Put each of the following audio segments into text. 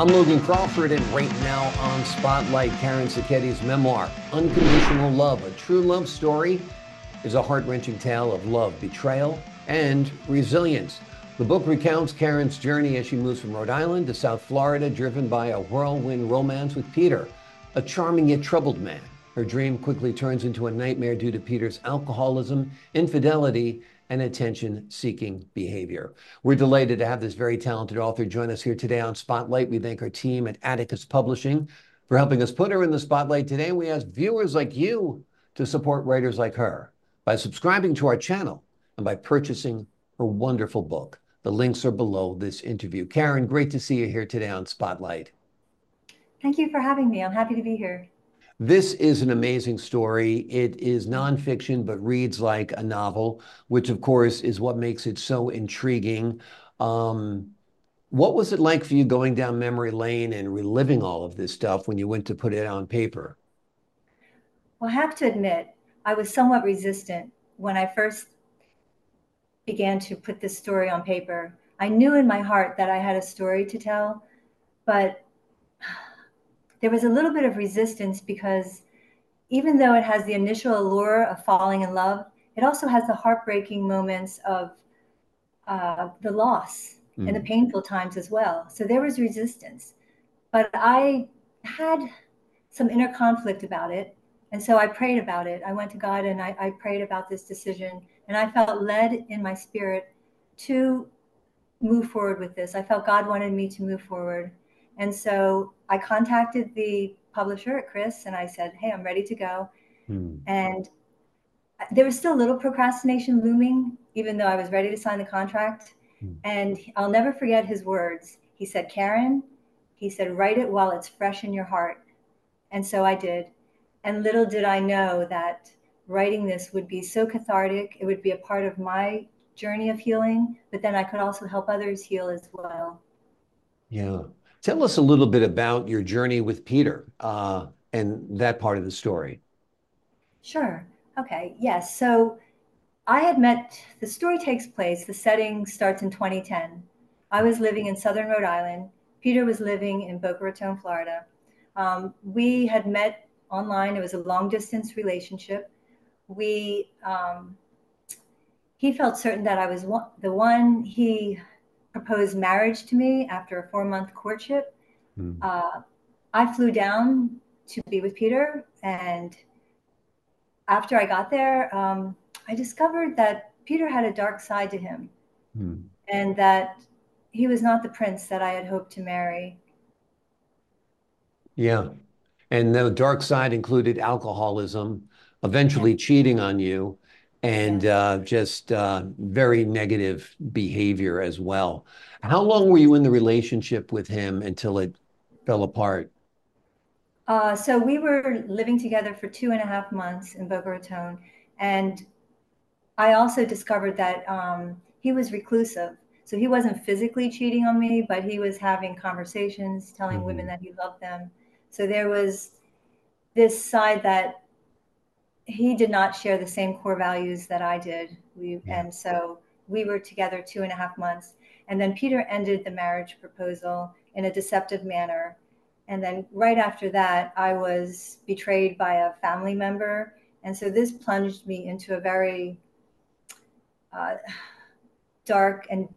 I'm Logan Crawford, and right now on Spotlight, Karen Sacchetti's memoir, Unconditional Love, a true love story, is a heart wrenching tale of love, betrayal, and resilience. The book recounts Karen's journey as she moves from Rhode Island to South Florida, driven by a whirlwind romance with Peter, a charming yet troubled man. Her dream quickly turns into a nightmare due to Peter's alcoholism, infidelity, and attention seeking behavior. We're delighted to have this very talented author join us here today on Spotlight. We thank our team at Atticus Publishing for helping us put her in the spotlight today. We ask viewers like you to support writers like her by subscribing to our channel and by purchasing her wonderful book. The links are below this interview. Karen, great to see you here today on Spotlight. Thank you for having me. I'm happy to be here. This is an amazing story. It is nonfiction, but reads like a novel, which of course is what makes it so intriguing. Um, what was it like for you going down memory lane and reliving all of this stuff when you went to put it on paper? Well, I have to admit, I was somewhat resistant when I first began to put this story on paper. I knew in my heart that I had a story to tell, but there was a little bit of resistance because even though it has the initial allure of falling in love, it also has the heartbreaking moments of uh, the loss mm. and the mm. painful times as well. So there was resistance. But I had some inner conflict about it. And so I prayed about it. I went to God and I, I prayed about this decision. And I felt led in my spirit to move forward with this. I felt God wanted me to move forward. And so I contacted the publisher at Chris and I said, Hey, I'm ready to go. Hmm. And there was still a little procrastination looming, even though I was ready to sign the contract. Hmm. And I'll never forget his words. He said, Karen, he said, write it while it's fresh in your heart. And so I did. And little did I know that writing this would be so cathartic. It would be a part of my journey of healing, but then I could also help others heal as well. Yeah. Tell us a little bit about your journey with Peter uh, and that part of the story. Sure. Okay. Yes. So I had met, the story takes place, the setting starts in 2010. I was living in southern Rhode Island. Peter was living in Boca Raton, Florida. Um, we had met online. It was a long distance relationship. We, um, he felt certain that I was one, the one. He proposed marriage to me after a four month courtship. Mm. Uh, I flew down to be with Peter. And after I got there, um, I discovered that Peter had a dark side to him mm. and that he was not the prince that I had hoped to marry. Yeah. And the dark side included alcoholism, eventually yeah. cheating on you, and uh, just uh, very negative behavior as well. How long were you in the relationship with him until it fell apart? Uh, so we were living together for two and a half months in Boca Raton, and I also discovered that um, he was reclusive. So he wasn't physically cheating on me, but he was having conversations, telling mm-hmm. women that he loved them. So there was this side that he did not share the same core values that I did. We yeah. and so we were together two and a half months, and then Peter ended the marriage proposal in a deceptive manner. And then right after that, I was betrayed by a family member, and so this plunged me into a very uh, dark and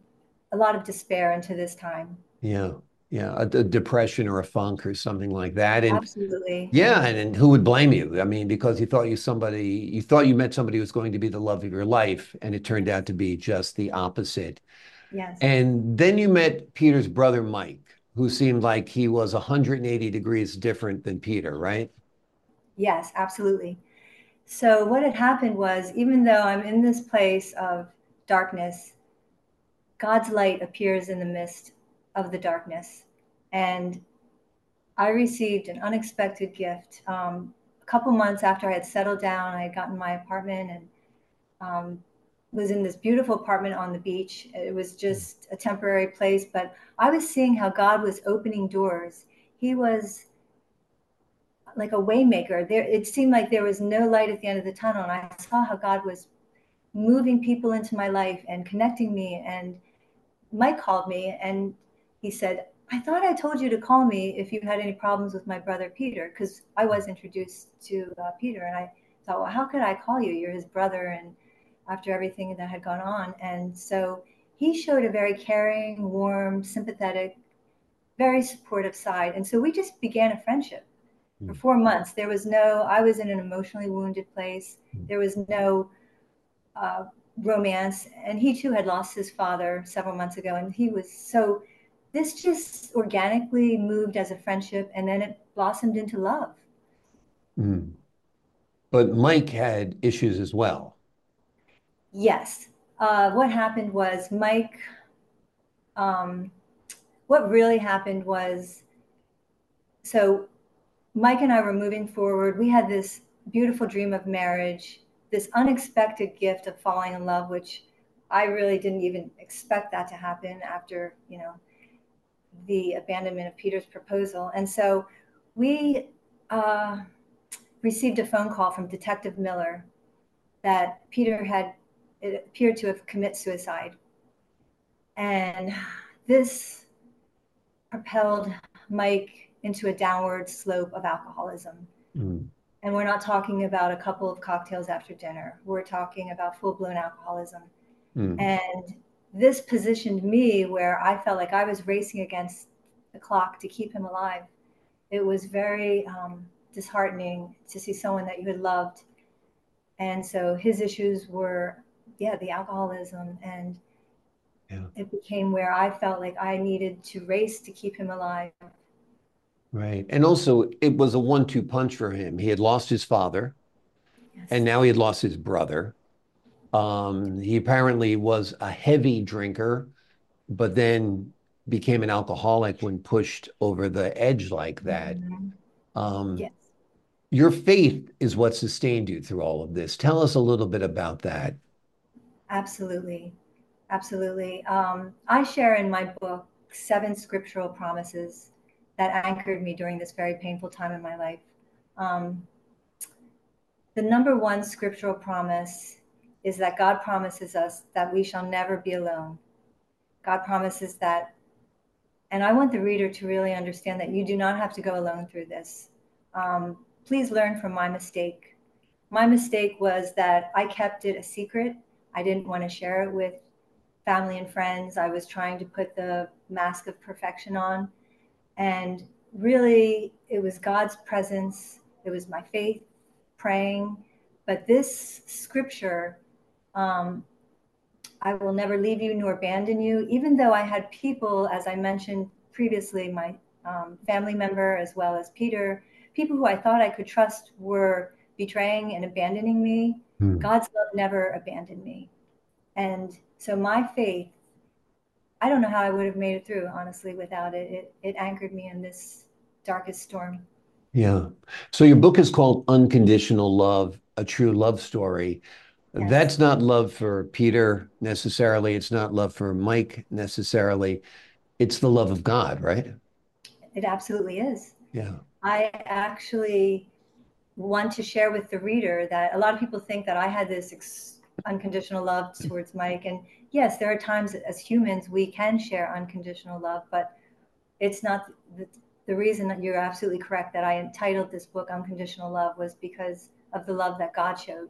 a lot of despair into this time. Yeah yeah, a, a, depression or a funk or something like that. And Absolutely. Yeah, and, and who would blame you? I mean, because you thought you somebody, you thought you met somebody who was going to be the love of your life, and it turned out to be just the opposite. Yes. And then you met Peter's brother Mike, who seemed like he was 180 degrees different than Peter, right? Yes, absolutely. So what had happened was, even though I'm in this place of darkness, God's light appears in the midst of the darkness. And I received an unexpected gift. Um, a couple months after I had settled down, I had gotten my apartment and um, was in this beautiful apartment on the beach. It was just a temporary place, but I was seeing how God was opening doors. He was like a waymaker. There, it seemed like there was no light at the end of the tunnel, and I saw how God was moving people into my life and connecting me. And Mike called me and he said, I thought I told you to call me if you had any problems with my brother Peter, because I was introduced to uh, Peter, and I thought, well, how could I call you? You're his brother, and after everything that had gone on, and so he showed a very caring, warm, sympathetic, very supportive side, and so we just began a friendship mm. for four months. There was no, I was in an emotionally wounded place. Mm. There was no uh, romance, and he too had lost his father several months ago, and he was so this just organically moved as a friendship and then it blossomed into love. Mm. But Mike had issues as well. Yes. Uh, what happened was Mike, um, what really happened was so Mike and I were moving forward. We had this beautiful dream of marriage, this unexpected gift of falling in love, which I really didn't even expect that to happen after, you know, the abandonment of Peter's proposal. And so we uh, received a phone call from Detective Miller that Peter had it appeared to have committed suicide. And this propelled Mike into a downward slope of alcoholism. Mm. And we're not talking about a couple of cocktails after dinner. We're talking about full blown alcoholism. Mm. And this positioned me where I felt like I was racing against the clock to keep him alive. It was very um, disheartening to see someone that you had loved. And so his issues were, yeah, the alcoholism. And yeah. it became where I felt like I needed to race to keep him alive. Right. And also, it was a one two punch for him. He had lost his father, yes. and now he had lost his brother. Um, he apparently was a heavy drinker, but then became an alcoholic when pushed over the edge like that. Mm-hmm. Um, yes. Your faith is what sustained you through all of this. Tell us a little bit about that. Absolutely. Absolutely. Um, I share in my book seven scriptural promises that anchored me during this very painful time in my life. Um, the number one scriptural promise is that God promises us that we shall never be alone. God promises that. And I want the reader to really understand that you do not have to go alone through this. Um, please learn from my mistake. My mistake was that I kept it a secret. I didn't want to share it with family and friends. I was trying to put the mask of perfection on. And really, it was God's presence, it was my faith praying. But this scripture um, I will never leave you nor abandon you, even though I had people, as I mentioned previously, my um, family member as well as Peter, people who I thought I could trust were betraying and abandoning me. Hmm. God's love never abandoned me. And so my faith, I don't know how I would have made it through, honestly, without it. It, it anchored me in this darkest storm. Yeah. So your book is called Unconditional Love, a true love story. Yes. That's not love for Peter necessarily. It's not love for Mike necessarily. It's the love of God, right? It absolutely is. Yeah. I actually want to share with the reader that a lot of people think that I had this ex- unconditional love towards Mike. And yes, there are times as humans we can share unconditional love, but it's not the, the reason that you're absolutely correct that I entitled this book Unconditional Love was because of the love that God showed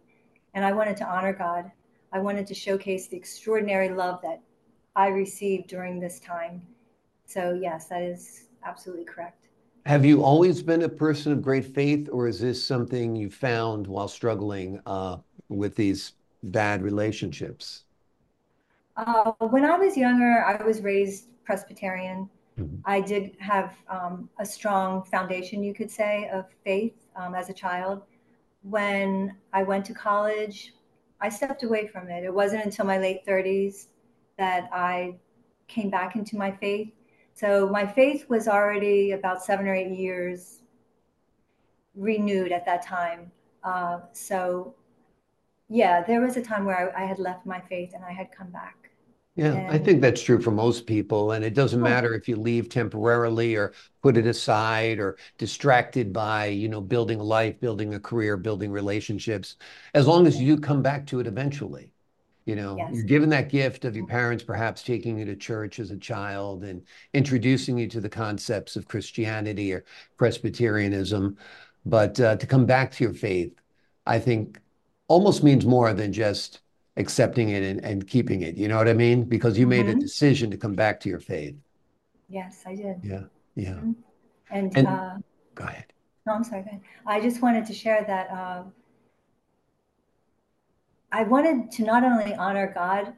and I wanted to honor God. I wanted to showcase the extraordinary love that I received during this time. So, yes, that is absolutely correct. Have you always been a person of great faith, or is this something you found while struggling uh, with these bad relationships? Uh, when I was younger, I was raised Presbyterian. Mm-hmm. I did have um, a strong foundation, you could say, of faith um, as a child when I went to college, I stepped away from it. It wasn't until my late 30s that I came back into my faith. So my faith was already about seven or eight years renewed at that time. Uh, so, yeah, there was a time where I, I had left my faith and I had come back. Yeah, I think that's true for most people. And it doesn't matter if you leave temporarily or put it aside or distracted by, you know, building a life, building a career, building relationships, as long as you come back to it eventually. You know, Yes. you're given that gift of your parents perhaps taking you to church as a child and introducing you to the concepts of Christianity or Presbyterianism. But uh, to come back to your faith, I think almost means more than just accepting it and, and keeping it. You know what I mean? Because you made a Mhm. decision to come back to your faith. Yes, I did. Yeah. Yeah. Mhm. And, And- uh, Go ahead. no, I'm sorry. Go ahead. I just wanted to share that uh, I wanted to not only honor God,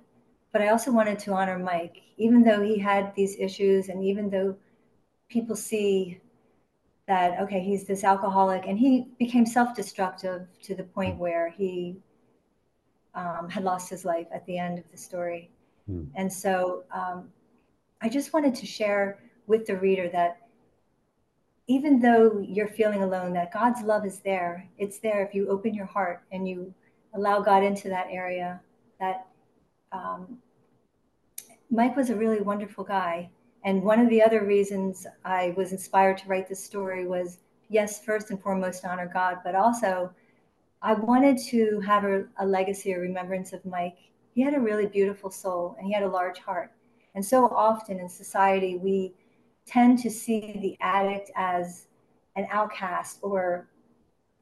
but I also wanted to honor Mike, even though he had these issues, and even though people see that okay, he's this alcoholic, and he became self-destructive to the point where he um, had lost his life at the end of the story. Hmm. And so um, I just wanted to share with the reader that even though you're feeling alone, that God's love is there. It's there if you open your heart and you allow God into that area. That um, Mike was a really wonderful guy. And one of the other reasons I was inspired to write this story was yes, first and foremost, honor God, but also I wanted to have a, a legacy, a remembrance of Mike. He had a really beautiful soul and he had a large heart. And so often in society, we tend to see the addict as an outcast or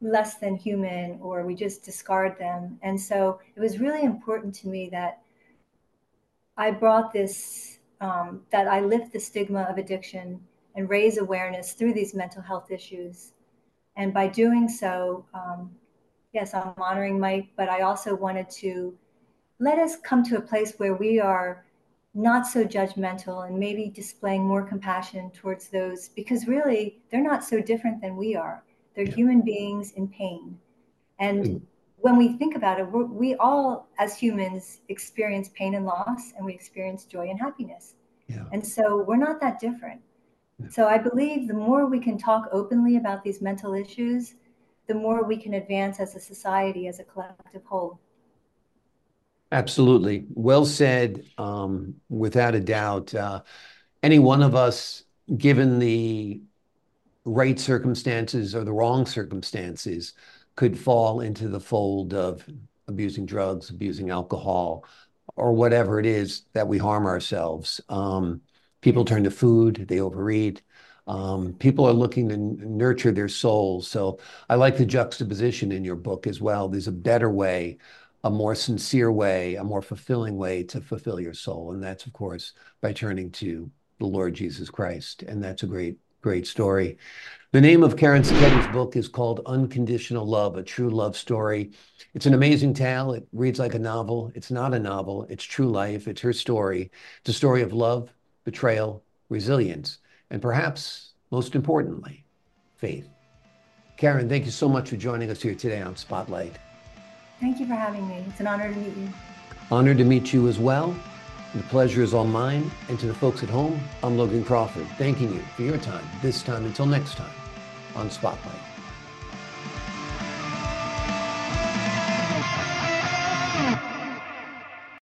less than human, or we just discard them. And so it was really important to me that I brought this, um, that I lift the stigma of addiction and raise awareness through these mental health issues. And by doing so, um, yes, I'm honoring Mike, but I also wanted to let us come to a place where we are not so judgmental and maybe displaying more compassion towards those because really they're not so different than we are. They're Yeah. human beings in pain. And Mm. when we think about it, we're, we all, as humans, experience pain and loss, and we experience joy and happiness. Yeah. And so we're not that different. Yeah. So I believe the more we can talk openly about these mental issues, the more we can advance as a society, as a collective whole. Absolutely. Well said. Um, without a doubt. Uh, any one of us, given the right circumstances or the wrong circumstances, could fall into the fold of abusing drugs, abusing alcohol, or whatever it is that we harm ourselves. Um, people turn to food, they overeat. Um, people are looking to nurture their souls. So I like the juxtaposition in your book as well. There's a better way, a more sincere way, a more fulfilling way to fulfill your soul. And that's, of course, by turning to the Lord Jesus Christ. And that's a great, great story. The name of Karen Sacchetti's book is called Unconditional Love, a true love story. It's an amazing tale. It reads like a novel. It's not a novel. It's true life. It's her story. It's a story of love, betrayal, resilience, and perhaps most importantly, faith. Karen, thank you so much for joining us here today on Spotlight. Thank you for having me. It's an honor to meet you. Honored to meet you as well. The pleasure is all mine. And to the folks at home, I'm Logan Crawford, thanking you for your time this time until next time on Spotlight.